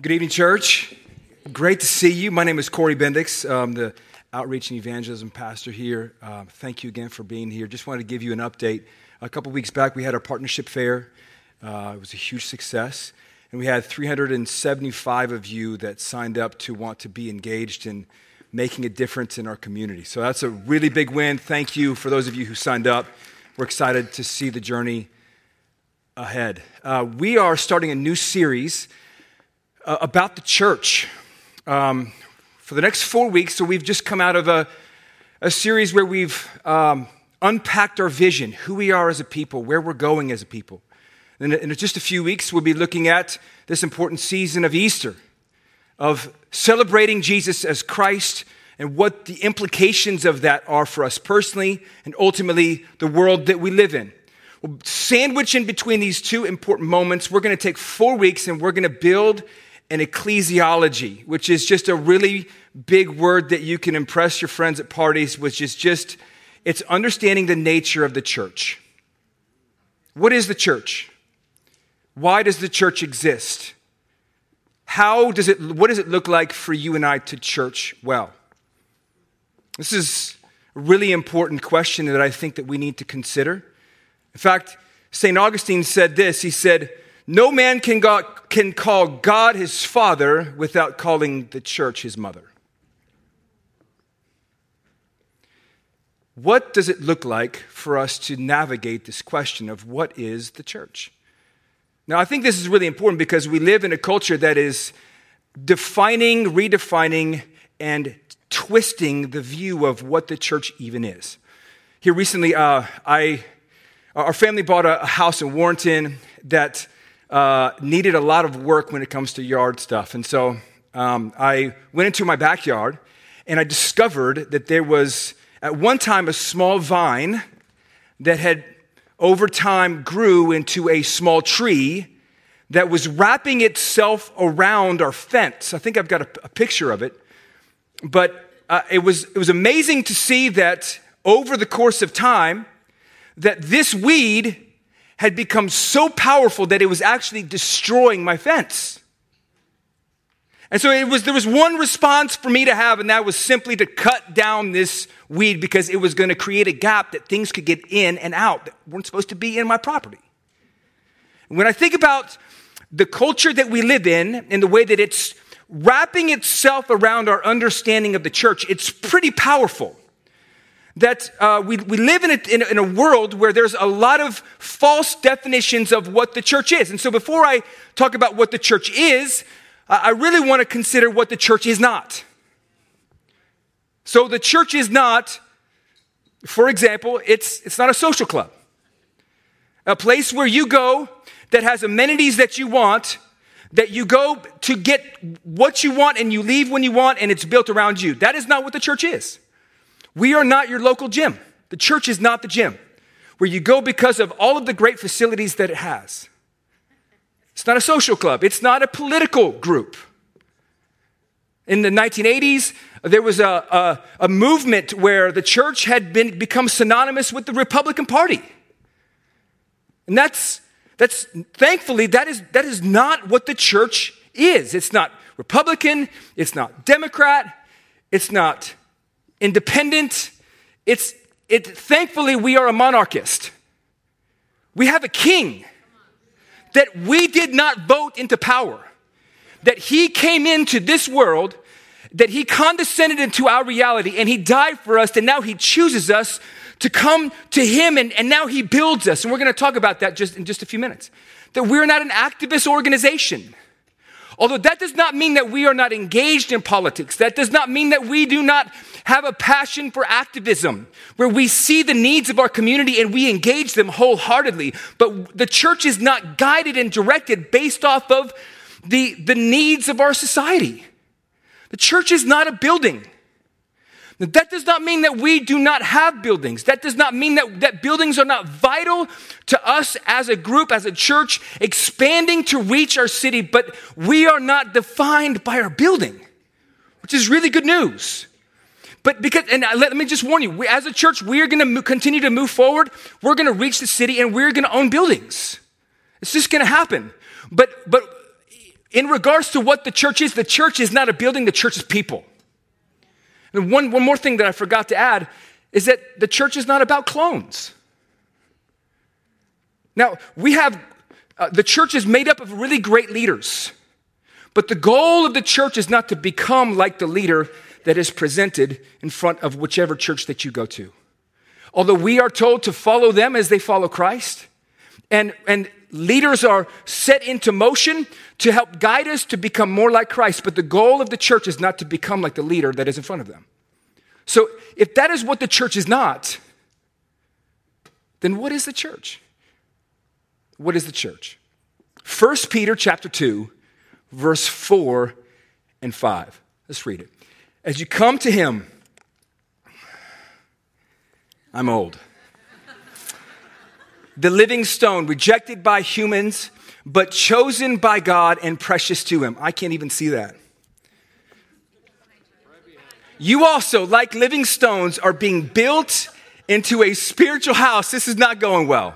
Good evening, church. Great to see you. My name is Corey Bendix. I'm the outreach and evangelism pastor here. Uh, thank you again for being here. Just wanted to give you an update. A couple weeks back, we had our partnership fair. Uh, it was a huge success. And we had 375 of you that signed up to want to be engaged in making a difference in our community. So that's a really big win. Thank you for those of you who signed up. We're excited to see the journey ahead. Uh, we are starting a new series uh, about the church. Um, for the next four weeks, so we've just come out of a, a series where we've um, unpacked our vision, who we are as a people, where we're going as a people. And in just a few weeks, we'll be looking at this important season of Easter, of celebrating Jesus as Christ and what the implications of that are for us personally and ultimately the world that we live in. Well, sandwich in between these two important moments, we're going to take four weeks and we're going to build an ecclesiology, which is just a really big word that you can impress your friends at parties, which is just, it's understanding the nature of the church. What is the church? Why does the church exist? How does it, what does it look like for you and I to church well? This is a really important question that I think that we need to consider. In fact, St. Augustine said this. He said, no man can, can call God his father without calling the church his mother. What does it look like for us to navigate this question of what is the church? Now, I think this is really important because we live in a culture that is defining, redefining, and twisting the view of what the church even is. Here recently, uh, I, our family bought a house in Warrenton that uh, needed a lot of work when it comes to yard stuff. And so um, I went into my backyard and I discovered that there was at one time a small vine that had over time grew into a small tree that was wrapping itself around our fence. I think I've got a, a picture of it. But uh, it, was, it was amazing to see that over the course of time, that this weed had become so powerful that it was actually destroying my fence. And so it was, there was one response for me to have, and that was simply to cut down this weed because it was going to create a gap that things could get in and out that weren't supposed to be in my property. When I think about the culture that we live in and the way that it's wrapping itself around our understanding of the church, it's pretty powerful that uh, we, we live in a, in, a, in a world where there's a lot of false definitions of what the church is. And so before I talk about what the church is, I really want to consider what the church is not. So the church is not, for example, it's, it's not a social club, a place where you go that has amenities that you want, that you go to get what you want and you leave when you want and it's built around you. That is not what the church is. We are not your local gym. The church is not the gym where you go because of all of the great facilities that it has. It's not a social club, it's not a political group. In the 1980s, there was a, a, a, movement where the church had been, become synonymous with the Republican Party. And that's, that's thankfully, that is, that is not what the church is. It's not Republican, it's not Democrat, it's not independent. It's, it, thankfully, we are a monarchist. We have a king that we did not vote into power, that he came into this world, that he condescended into our reality, and he died for us, and now he chooses us to come to him, and, and now he builds us. And we're going to talk about that just in just a few minutes. That we're not an activist organization. Although that does not mean that we are not engaged in politics. That does not mean that we do not have a passion for activism where we see the needs of our community and we engage them wholeheartedly. But the church is not guided and directed based off of the, the needs of our society. The church is not a building. That does not mean that we do not have buildings. That does not mean that, that buildings are not vital to us as a group, as a church, expanding to reach our city, but we are not defined by our building, which is really good news. But because, and let me just warn you, we, as a church, we are going to continue to move forward. We're going to reach the city and we're going to own buildings. It's just going to happen. But, but in regards to what the church is, the church is not a building, the church is people. And one, one more thing that I forgot to add is that the church is not about clones. Now, we have, uh, the church is made up of really great leaders, but the goal of the church is not to become like the leader that is presented in front of whichever church that you go to. Although we are told to follow them as they follow Christ, and, and leaders are set into motion to help guide us to become more like Christ, but the goal of the church is not to become like the leader that is in front of them. So if that is what the church is not, then what is the church? What is the church? 1 Peter chapter 2, verse 4 and 5. Let's read it. As you come to him, I'm old the living stone, rejected by humans, but chosen by God and precious to Him. I can't even see that. You also, like living stones, are being built into a spiritual house. This is not going well.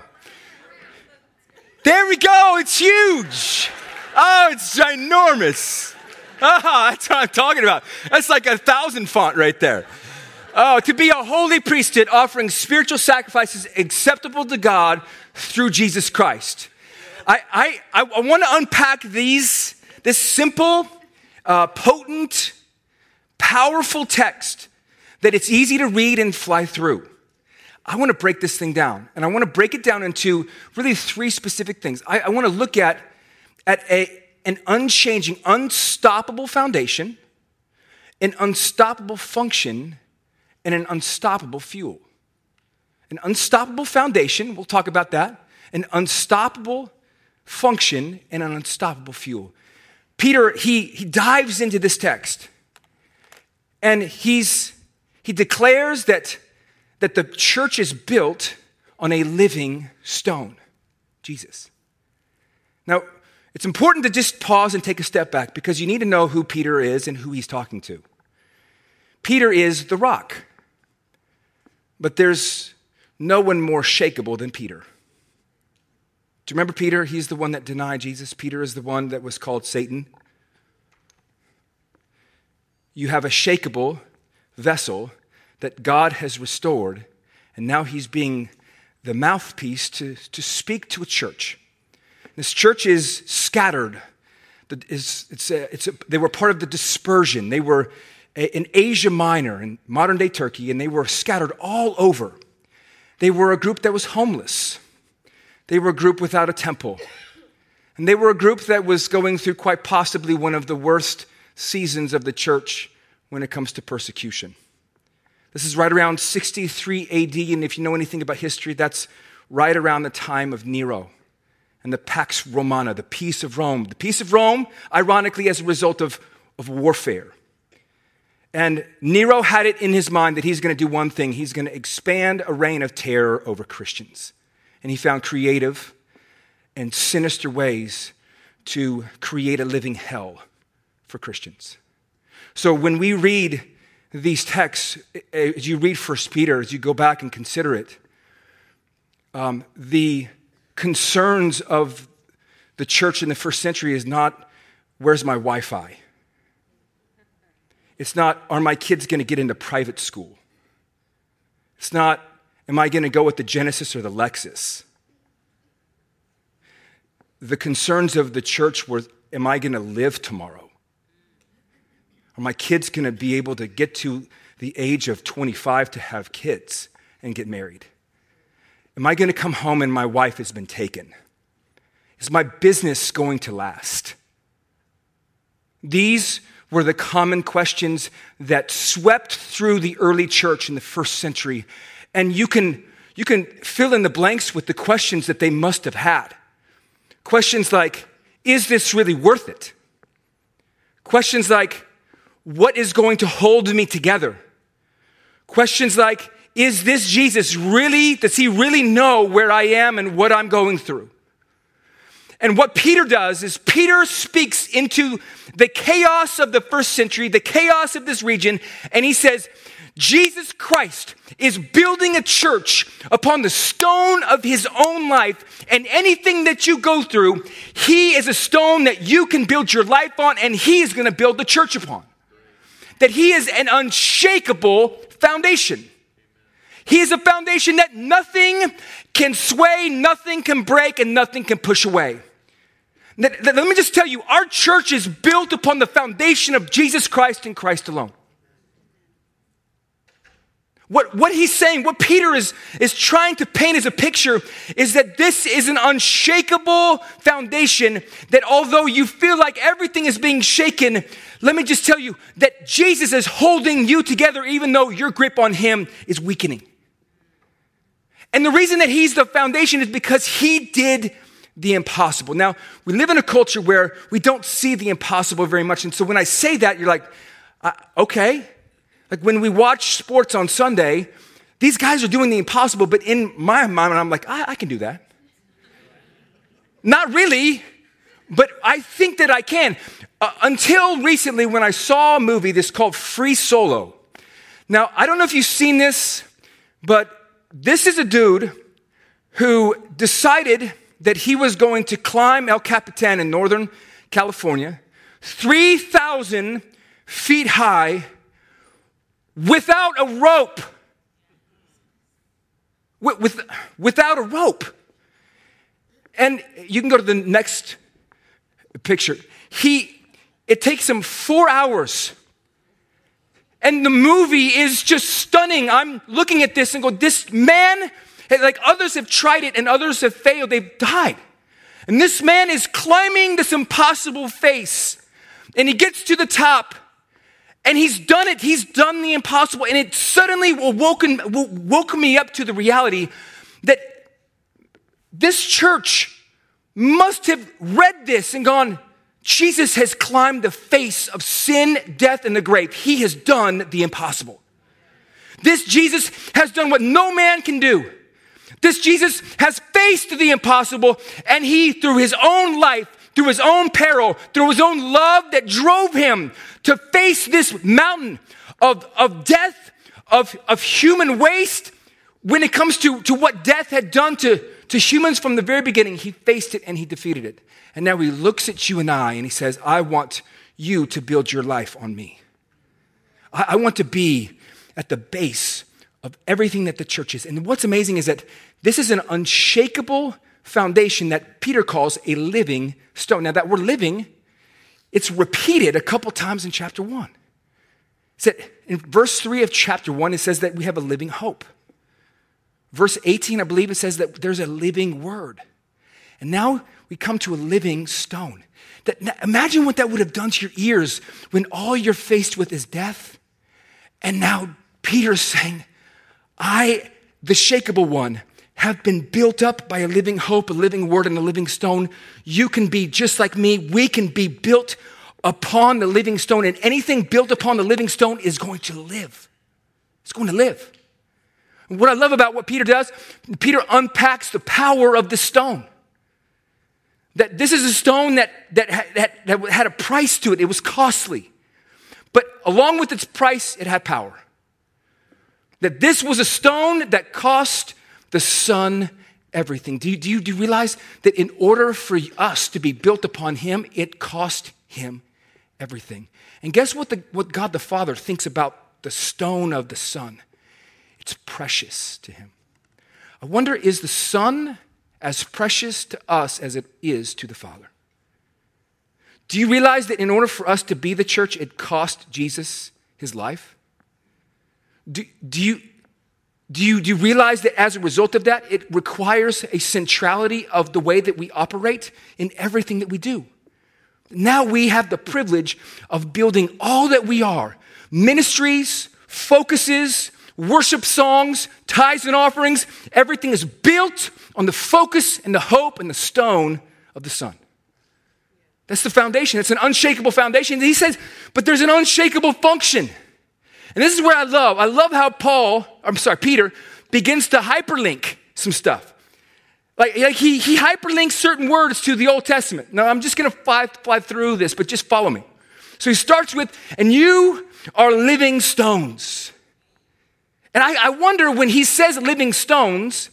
There we go. It's huge. Oh, it's ginormous. Ah, that's what I'm talking about. That's like a thousand font right there. Oh, to be a holy priesthood offering spiritual sacrifices acceptable to God through Jesus Christ. I, I, I want to unpack these, this simple, uh, potent, powerful text that it's easy to read and fly through. I want to break this thing down, and I want to break it down into really three specific things. I, I want to look at, at a, an unchanging, unstoppable foundation, an unstoppable function, and an unstoppable fuel. An unstoppable foundation, we'll talk about that, an unstoppable function, and an unstoppable fuel. Peter, he, he dives into this text and he's, he declares that, that the church is built on a living stone, Jesus. Now, it's important to just pause and take a step back because you need to know who Peter is and who he's talking to. Peter is the rock. But there's no one more shakable than Peter. Do you remember Peter? He's the one that denied Jesus. Peter is the one that was called Satan. You have a shakable vessel that God has restored, and now he's being the mouthpiece to, to speak to a church. This church is scattered. It's, it's a, it's a, they were part of the dispersion. They were in Asia Minor, in modern day Turkey, and they were scattered all over. They were a group that was homeless. They were a group without a temple. And they were a group that was going through quite possibly one of the worst seasons of the church when it comes to persecution. This is right around 63 AD, and if you know anything about history, that's right around the time of Nero and the Pax Romana, the peace of Rome. The peace of Rome, ironically, as a result of, of warfare. And Nero had it in his mind that he's going to do one thing he's going to expand a reign of terror over Christians. And he found creative and sinister ways to create a living hell for Christians. So when we read these texts, as you read First Peter, as you go back and consider it, um, the concerns of the church in the first century is not where's my Wi Fi? It's not, are my kids going to get into private school? It's not, am I going to go with the Genesis or the Lexus? The concerns of the church were, am I going to live tomorrow? Are my kids going to be able to get to the age of 25 to have kids and get married? Am I going to come home and my wife has been taken? Is my business going to last? These were the common questions that swept through the early church in the first century. And you can, you can fill in the blanks with the questions that they must have had. Questions like, is this really worth it? Questions like, what is going to hold me together? Questions like, is this Jesus really, does he really know where I am and what I'm going through? And what Peter does is Peter speaks into the chaos of the first century, the chaos of this region, and he says, Jesus Christ is building a church upon the stone of his own life, and anything that you go through, he is a stone that you can build your life on, and he is going to build the church upon. That he is an unshakable foundation. He is a foundation that nothing can sway, nothing can break, and nothing can push away. Let me just tell you, our church is built upon the foundation of Jesus Christ and Christ alone. What, what he's saying, what Peter is, is trying to paint as a picture, is that this is an unshakable foundation. That although you feel like everything is being shaken, let me just tell you that Jesus is holding you together, even though your grip on him is weakening. And the reason that he's the foundation is because he did the impossible. Now, we live in a culture where we don't see the impossible very much. And so when I say that, you're like, uh, okay. Like when we watch sports on Sunday, these guys are doing the impossible, but in my mind, I'm like, I, I can do that. Not really, but I think that I can. Uh, until recently, when I saw a movie this called Free Solo. Now, I don't know if you've seen this, but this is a dude who decided that he was going to climb El Capitan in Northern California, 3,000 feet high, without a rope. With, with, without a rope. And you can go to the next picture. He, it takes him four hours. And the movie is just stunning. I'm looking at this and go, this man like others have tried it and others have failed, they've died. And this man is climbing this impossible face, and he gets to the top, and he's done it. He's done the impossible, and it suddenly will woken, woke me up to the reality that this church must have read this and gone, Jesus has climbed the face of sin, death, and the grave. He has done the impossible. This Jesus has done what no man can do. This Jesus has faced the impossible, and he, through his own life, through his own peril, through his own love that drove him to face this mountain of, of death, of, of human waste, when it comes to, to what death had done to, to humans from the very beginning, he faced it and he defeated it. And now he looks at you and I and he says, I want you to build your life on me. I, I want to be at the base of everything that the church is. And what's amazing is that this is an unshakable foundation that Peter calls a living stone. Now, that word living, it's repeated a couple times in chapter one. That in verse three of chapter one, it says that we have a living hope. Verse 18, I believe it says that there's a living word. And now we come to a living stone. That, imagine what that would have done to your ears when all you're faced with is death. And now Peter's saying, I, the shakable one, have been built up by a living hope, a living word, and a living stone. You can be just like me. We can be built upon the living stone, and anything built upon the living stone is going to live. It's going to live. What I love about what Peter does, Peter unpacks the power of the stone. That this is a stone that, that, that, that had a price to it, it was costly. But along with its price, it had power. That this was a stone that cost the Son everything. Do you, do you, do you realize that in order for us to be built upon Him, it cost Him everything? And guess what, the, what God the Father thinks about the stone of the Son? It's precious to Him. I wonder, is the Son as precious to us as it is to the Father? Do you realize that in order for us to be the church, it cost Jesus his life? Do, do, you, do, you, do you realize that as a result of that, it requires a centrality of the way that we operate in everything that we do? Now we have the privilege of building all that we are ministries, focuses, worship songs, tithes and offerings. Everything is built on the focus and the hope and the stone of the Son. That's the foundation. It's an unshakable foundation. He says, but there's an unshakable function. And this is where I love. I love how Paul, I'm sorry, Peter, begins to hyperlink some stuff. Like, like he, he hyperlinks certain words to the Old Testament. Now, I'm just going to fly, fly through this, but just follow me. So he starts with, and you are living stones. And I, I wonder when he says living stones,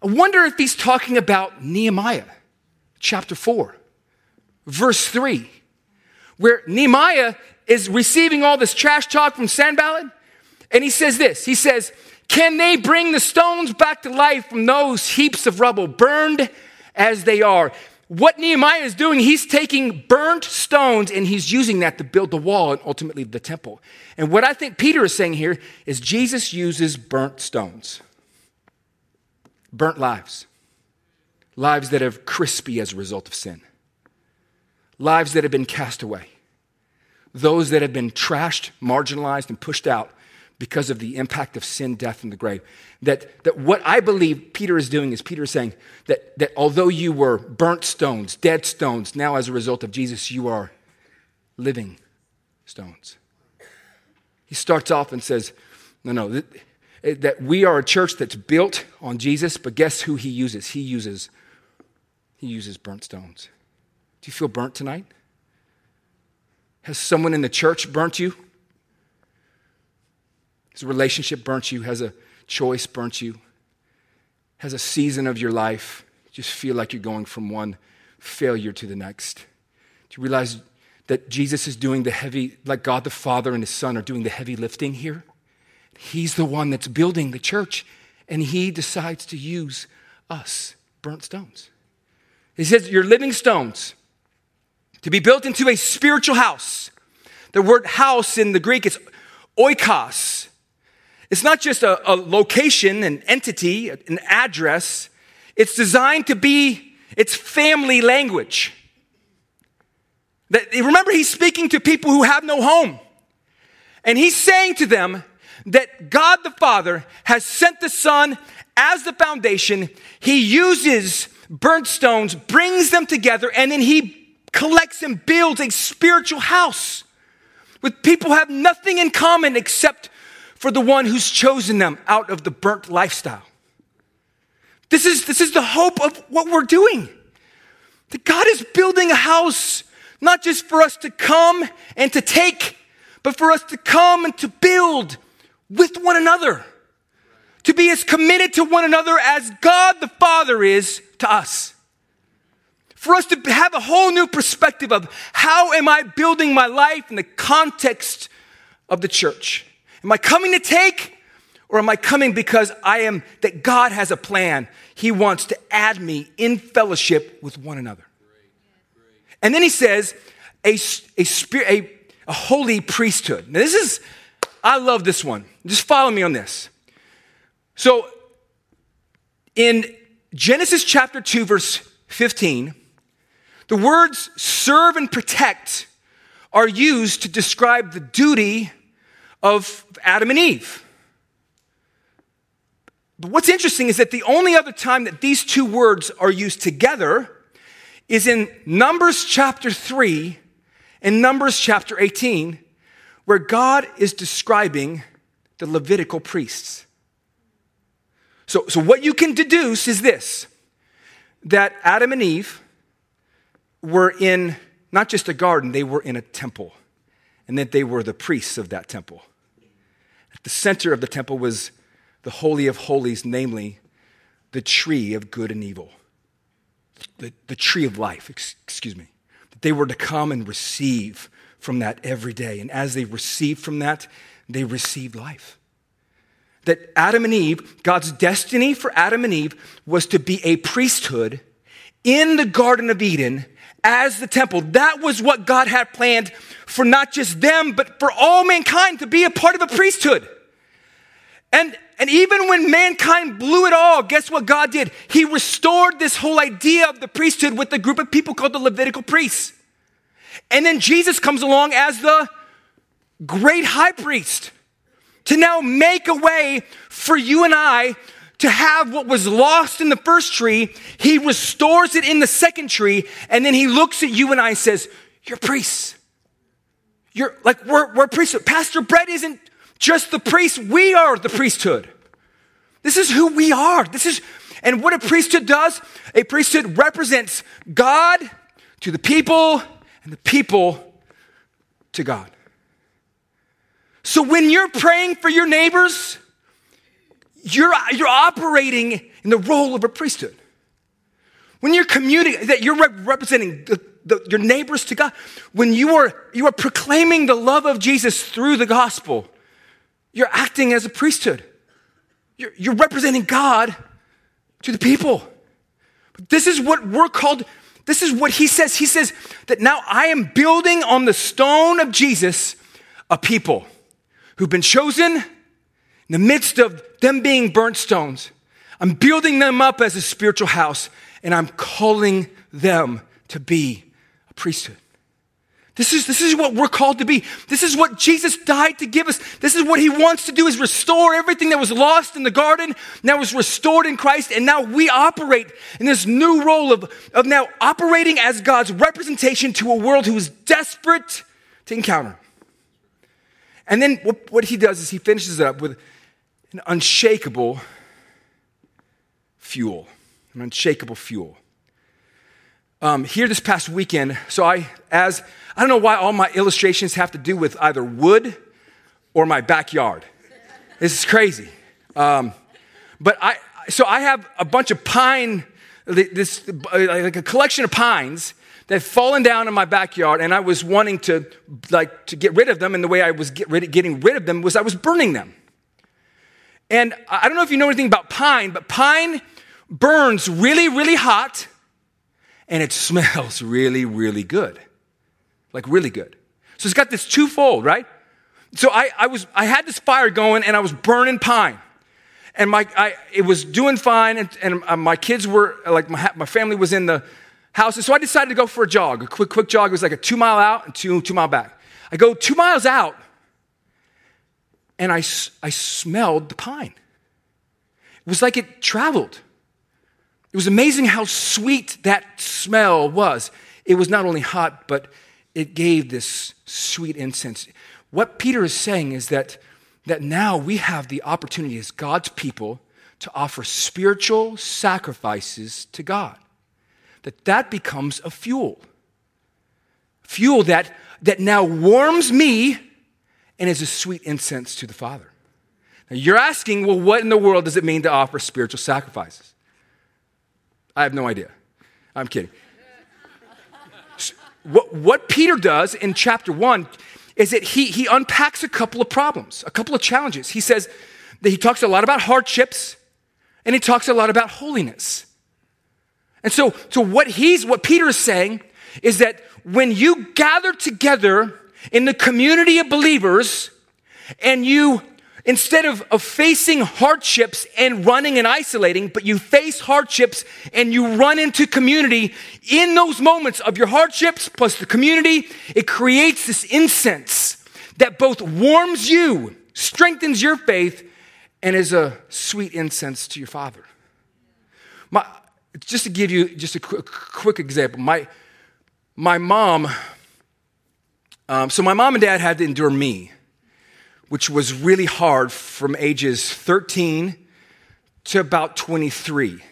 I wonder if he's talking about Nehemiah chapter 4, verse 3, where Nehemiah is receiving all this trash talk from Sanballat. And he says this He says, Can they bring the stones back to life from those heaps of rubble, burned as they are? What Nehemiah is doing, he's taking burnt stones and he's using that to build the wall and ultimately the temple. And what I think Peter is saying here is Jesus uses burnt stones, burnt lives, lives that are crispy as a result of sin, lives that have been cast away, those that have been trashed, marginalized, and pushed out because of the impact of sin, death, and the grave. That, that what I believe Peter is doing is Peter is saying that, that although you were burnt stones, dead stones, now as a result of Jesus, you are living stones. He starts off and says, No, no, that, that we are a church that's built on Jesus, but guess who he uses? He uses, he uses burnt stones. Do you feel burnt tonight? Has someone in the church burnt you? Has a relationship burnt you? Has a choice burnt you? Has a season of your life just feel like you're going from one failure to the next? Do you realize that Jesus is doing the heavy, like God the Father and His Son are doing the heavy lifting here? He's the one that's building the church, and He decides to use us, burnt stones. He says, You're living stones to be built into a spiritual house. The word house in the Greek is oikos. It's not just a, a location, an entity, an address. It's designed to be its family language. That, remember, he's speaking to people who have no home. And he's saying to them that God the Father has sent the Son as the foundation. He uses burnt stones, brings them together, and then he collects and builds a spiritual house with people who have nothing in common except for the one who's chosen them out of the burnt lifestyle. This is, this is the hope of what we're doing. That God is building a house, not just for us to come and to take, but for us to come and to build with one another. To be as committed to one another as God the Father is to us. For us to have a whole new perspective of how am I building my life in the context of the church. Am I coming to take or am I coming because I am, that God has a plan? He wants to add me in fellowship with one another. And then he says, a, a, spirit, a, a holy priesthood. Now, this is, I love this one. Just follow me on this. So, in Genesis chapter 2, verse 15, the words serve and protect are used to describe the duty of Adam and Eve. But what's interesting is that the only other time that these two words are used together is in Numbers chapter 3 and Numbers chapter 18, where God is describing the Levitical priests. So, so what you can deduce is this that Adam and Eve were in not just a garden, they were in a temple, and that they were the priests of that temple. At the center of the temple was the Holy of Holies, namely the tree of good and evil, the, the tree of life, excuse me. That they were to come and receive from that every day. And as they received from that, they received life. That Adam and Eve, God's destiny for Adam and Eve was to be a priesthood in the Garden of Eden as the temple. That was what God had planned for not just them, but for all mankind to be a part of a priesthood. And, and even when mankind blew it all, guess what God did? He restored this whole idea of the priesthood with a group of people called the Levitical priests. And then Jesus comes along as the great high priest to now make a way for you and I to have what was lost in the first tree. He restores it in the second tree. And then he looks at you and I and says, You're priests. You're like, we're, we're priests. Pastor Brett isn't just the priest. We are the priesthood. This is who we are. This is, and what a priesthood does, a priesthood represents God to the people and the people to God. So when you're praying for your neighbors, you're, you're operating in the role of a priesthood. When you're communicating, that you're representing the, the, your neighbors to God, when you are, you are proclaiming the love of Jesus through the gospel, you're acting as a priesthood. You're, you're representing God to the people. This is what we're called. This is what he says. He says that now I am building on the stone of Jesus a people who've been chosen in the midst of them being burnt stones. I'm building them up as a spiritual house and I'm calling them to be a priesthood. This is, this is what we're called to be. This is what Jesus died to give us. This is what he wants to do is restore everything that was lost in the garden, now is restored in Christ, and now we operate in this new role of, of now operating as God's representation to a world who is desperate to encounter. And then what, what he does is he finishes it up with an unshakable fuel. An unshakable fuel. Um, here this past weekend, so I, as I don't know why all my illustrations have to do with either wood or my backyard. This is crazy. Um, but I, so I have a bunch of pine, this like a collection of pines that fallen down in my backyard, and I was wanting to like to get rid of them. And the way I was get rid, getting rid of them was I was burning them. And I don't know if you know anything about pine, but pine burns really, really hot, and it smells really, really good like really good. So it's got this twofold, right? So I, I was I had this fire going and I was burning pine. And my I, it was doing fine and, and uh, my kids were like my, my family was in the house. And so I decided to go for a jog, a quick quick jog. It was like a 2 mile out and 2 2 mile back. I go 2 miles out and I I smelled the pine. It was like it traveled. It was amazing how sweet that smell was. It was not only hot, but it gave this sweet incense. What Peter is saying is that, that now we have the opportunity as God's people to offer spiritual sacrifices to God. That that becomes a fuel. Fuel that, that now warms me and is a sweet incense to the Father. Now you're asking, well, what in the world does it mean to offer spiritual sacrifices? I have no idea. I'm kidding what, what Peter does in chapter one is that he, he unpacks a couple of problems, a couple of challenges. He says that he talks a lot about hardships and he talks a lot about holiness. And so, so what he's, what Peter is saying is that when you gather together in the community of believers and you Instead of, of facing hardships and running and isolating, but you face hardships and you run into community, in those moments of your hardships plus the community, it creates this incense that both warms you, strengthens your faith, and is a sweet incense to your Father. My, just to give you just a quick, quick example, my, my mom, um, so my mom and dad had to endure me which was really hard from ages 13 to about 23.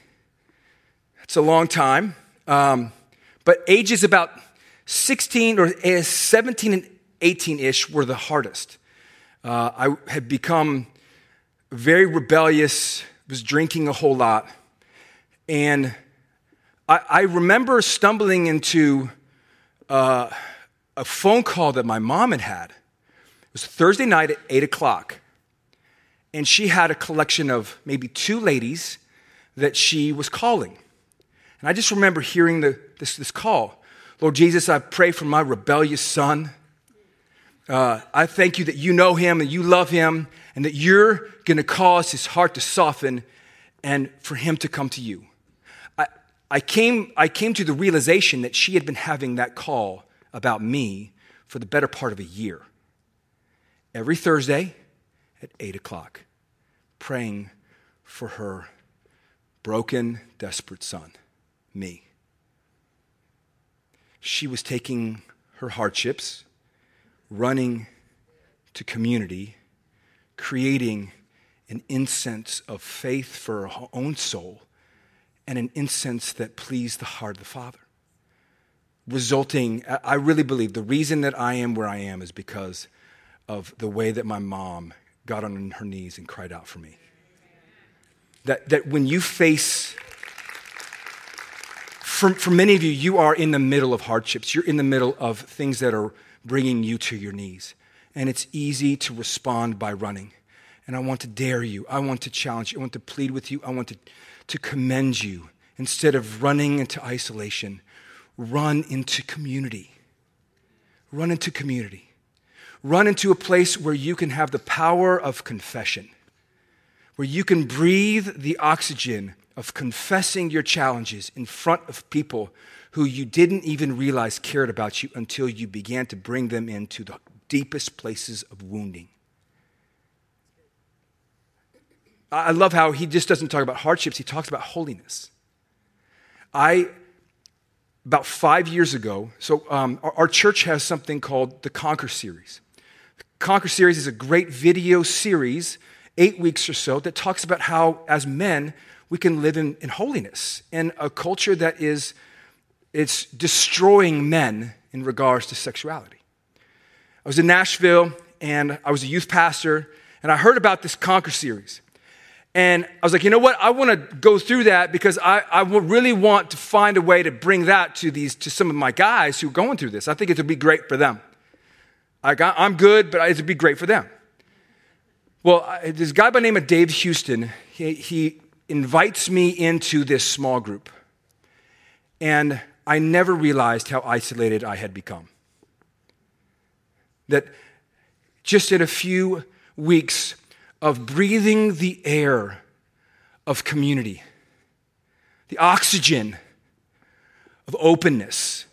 That's a long time. Um, but ages about 16 or eh, 17 and 18 ish were the hardest. Uh, I had become very rebellious, was drinking a whole lot. And I, I remember stumbling into uh, a phone call that my mom had had it was Thursday night at 8 o'clock. And she had a collection of maybe two ladies that she was calling. And I just remember hearing the, this, this call Lord Jesus, I pray for my rebellious son. Uh, I thank you that you know him and you love him and that you're going to cause his heart to soften and for him to come to you. I, I, came, I came to the realization that she had been having that call about me for the better part of a year every Thursday at 8 o'clock, praying for her broken, desperate son, me. She was taking her hardships, running to community, creating an incense of faith for her own soul and an incense that pleased the heart of the Father. Resulting, I really believe the reason that I am where I am is because of the way that my mom got on her knees and cried out for me. that, that when you face, for, for many of you, you are in the middle of hardships. You're in the middle of things that are bringing you to your knees. And it's easy to respond by running. And I want to dare you. I want to challenge you. I want to plead with you. I want to, to commend you. Instead of running into isolation, run into community. Run into community. Run into a place where you can have the power of confession, where you can breathe the oxygen of confessing your challenges in front of people who you didn't even realize cared about you until you began to bring them into the deepest places of wounding. I love how he just doesn't talk about hardships, he talks about holiness. I, about five years ago, so um, our, our, church has something called the Conquer Series. The Conquer Series is a great video series, eight weeks or so, that talks about how, as men, we can live in, in holiness in a culture that is it's destroying men in regards to sexuality. I was in Nashville and I was a youth pastor, and I heard about this Conquer series. And I was like, you know what? I want to go through that because I, I really want to find a way to bring that to these to some of my guys who are going through this. I think it would be great for them. I got, I'm good, but it would be great for them. Well, I, this guy by the name of Dave Houston, he, he invites me into this small group. And I never realized how isolated I had become. That just in a few weeks of breathing the air of community, the oxygen of openness,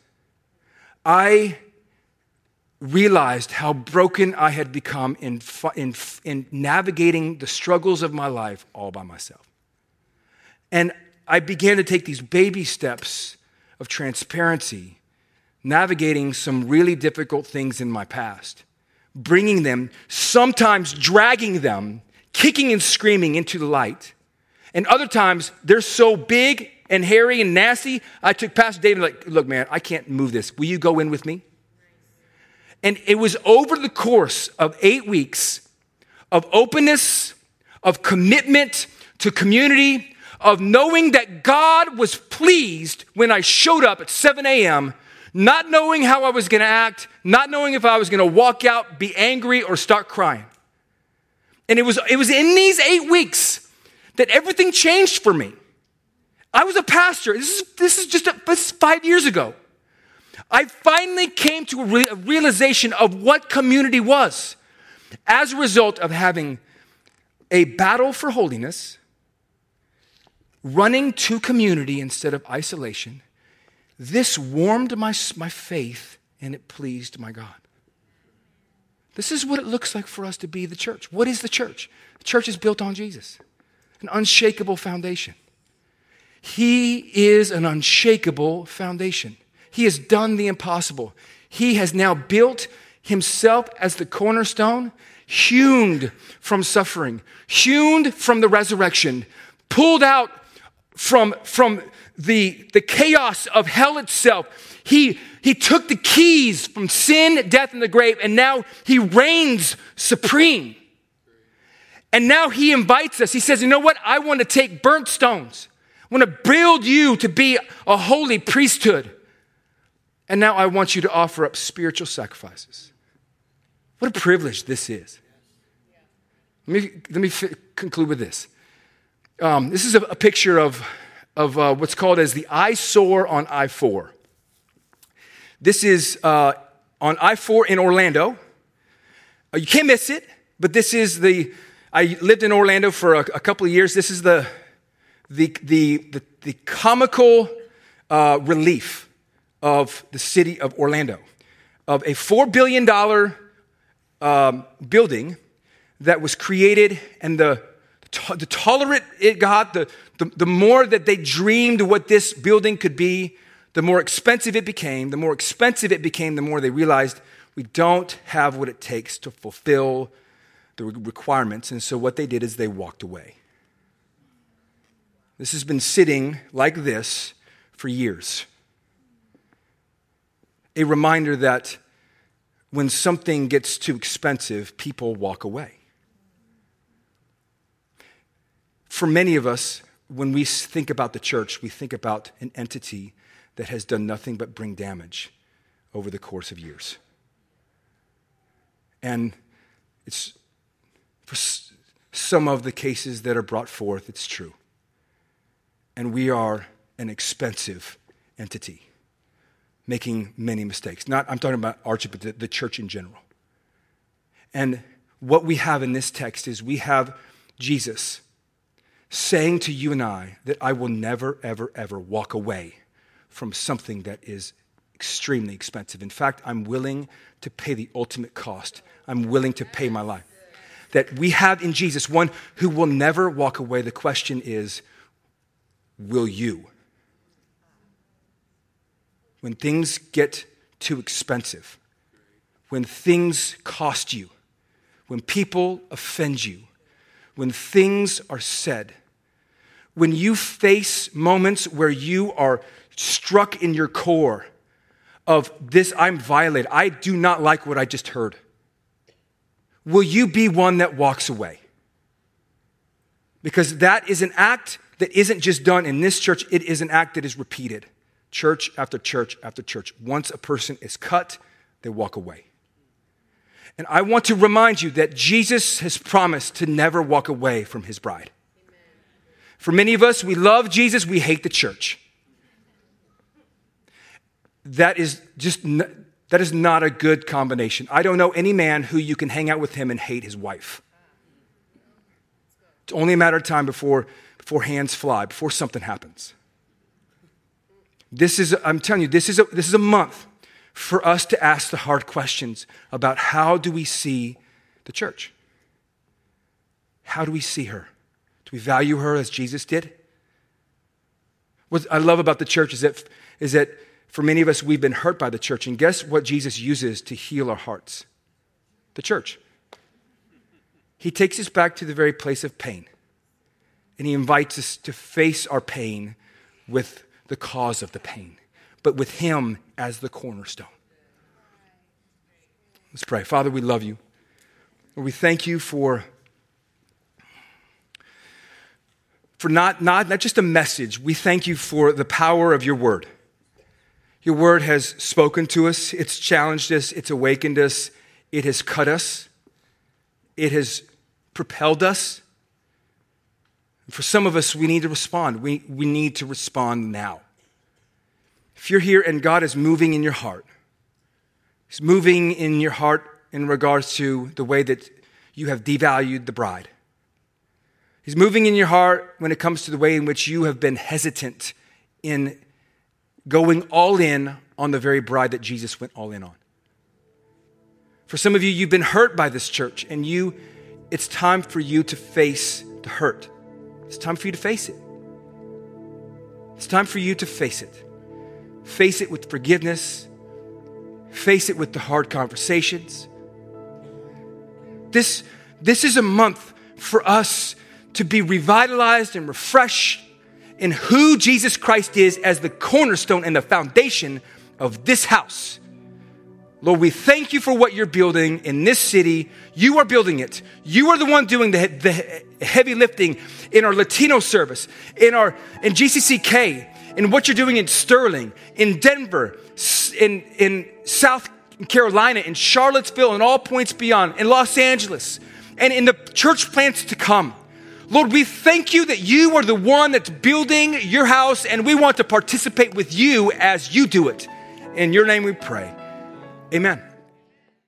I realized how broken I had become in, in, in navigating the struggles of my life all by myself. And I began to take these baby steps of transparency, navigating some really difficult things in my past, bringing them, sometimes dragging them, kicking and screaming into the light. And other times, they're so big and hairy and nasty. I took Pastor David, like, look, man, I can't move this. Will you go in with me? And it was over the course of eight weeks of openness, of commitment to community, of knowing that God was pleased when I showed up at 7 a.m., not knowing how I was going to act, not knowing if I was going to walk out, be angry, or start crying. And it was, it was in these eight weeks that everything changed for me. I was a pastor. This is, this is just a, this is five years ago. I finally came to a, re- a realization of what community was as a result of having a battle for holiness running to community instead of isolation, this warmed my, my faith and it pleased my God. This is what it looks like for us to be the church. What is the church? The church is built on Jesus, an unshakable foundation. He is an unshakable foundation. He has done the impossible. He has now built himself as the cornerstone, hewn from suffering, hewn from the resurrection, pulled out from, from the, the chaos of hell itself. He, he took the keys from sin, death, and the grave, and now he reigns supreme. And now he invites us. He says, You know what? I want to take burnt stones. I want to build you to be a holy priesthood. And now I want you to offer up spiritual sacrifices. What a privilege this is. Let me, let me f- conclude with this. Um, this is a, a, picture of, of uh, what's called as the eyesore on I 4. This is uh, on I 4 in Orlando. Uh, you can't miss it, but this is the, I lived in Orlando for a, a couple of years. This is the, the, the, the, the comical uh, relief of the city of Orlando, of a $4 billion um, building that was created and the the tolerant it got, the, the, the more that they dreamed what this building could be, the more expensive it became. The more expensive it became, the more they realized we don't have what it takes to fulfill the requirements. And so what they did is they walked away. This has been sitting like this for years. A reminder that when something gets too expensive, people walk away. For many of us, when we think about the church, we think about an entity that has done nothing but bring damage over the course of years. And it's for some of the cases that are brought forth, it's true. And we are an expensive entity, making many mistakes. Not, I'm talking about Archie, but the, the church in general. And what we have in this text is we have Jesus saying to you and I that I will never, ever, ever walk away from something that is extremely expensive. In fact, I'm willing to pay the ultimate cost. I'm willing to pay my life. That we have in Jesus one who will never walk away. The question is, will you? When things get too expensive, when things cost you, when people offend you, when things are said, when you face moments where you are struck in your core of this, I'm violated, I do not like what I just heard, will you be one that walks away? Because that is an act that isn't just done in this church, it is an act that is repeated church after church after church. Once a person is cut, they walk away. And I want to remind you that Jesus has promised to never walk away from his bride. For many of us, we love Jesus, we hate the church. That is just that is not a good combination. I don't know any man who you can hang out with him and hate his wife. It's only a matter of time before, before hands fly, before something happens. This is, I'm telling you, this is a, this is a month for us to ask the hard questions about how do we see the church? How do we see her? Do we value her as Jesus did? What I love about the church is that, is that for many of us, we've been hurt by the church. And guess what Jesus uses to heal our hearts? The church. He takes us back to the very place of pain. And he invites us to face our pain with the cause of the pain but with Him as the cornerstone. Let's pray. Father, we love you. we thank you for, for not, not, not just a message, we thank you for the power of your word. Your word has spoken to us, it's challenged us, it's awakened us, it has cut us, it has propelled us. For some of us, we need to respond. We, we need to respond now. If you're here and God is moving in your heart, He's moving in your heart in regards to the way that you have devalued the bride. He's moving in your heart when it comes to the way in which you have been hesitant in going all in on the very bride that Jesus went all in on. For some of you, you've been hurt by this church, and you, it's time for you to face the hurt. It's time for you to face it. It's time for you to face it. Face it with forgiveness. Face it with the hard conversations. This, this is a month for us to be revitalized and refreshed in who Jesus Christ is as the cornerstone and the foundation of this house. Lord, we thank you for what you're building in this city. You are building it. You are the one doing the, the heavy lifting in our Latino service, in our in GCCK, in what you're doing in Sterling, in Denver, in, in South Carolina, in Charlottesville, and all points beyond, in Los Angeles, and in the church plants to come. Lord, we thank you that you are the one that's building your house, and we want to participate with you as you do it. In your name we pray. Amen.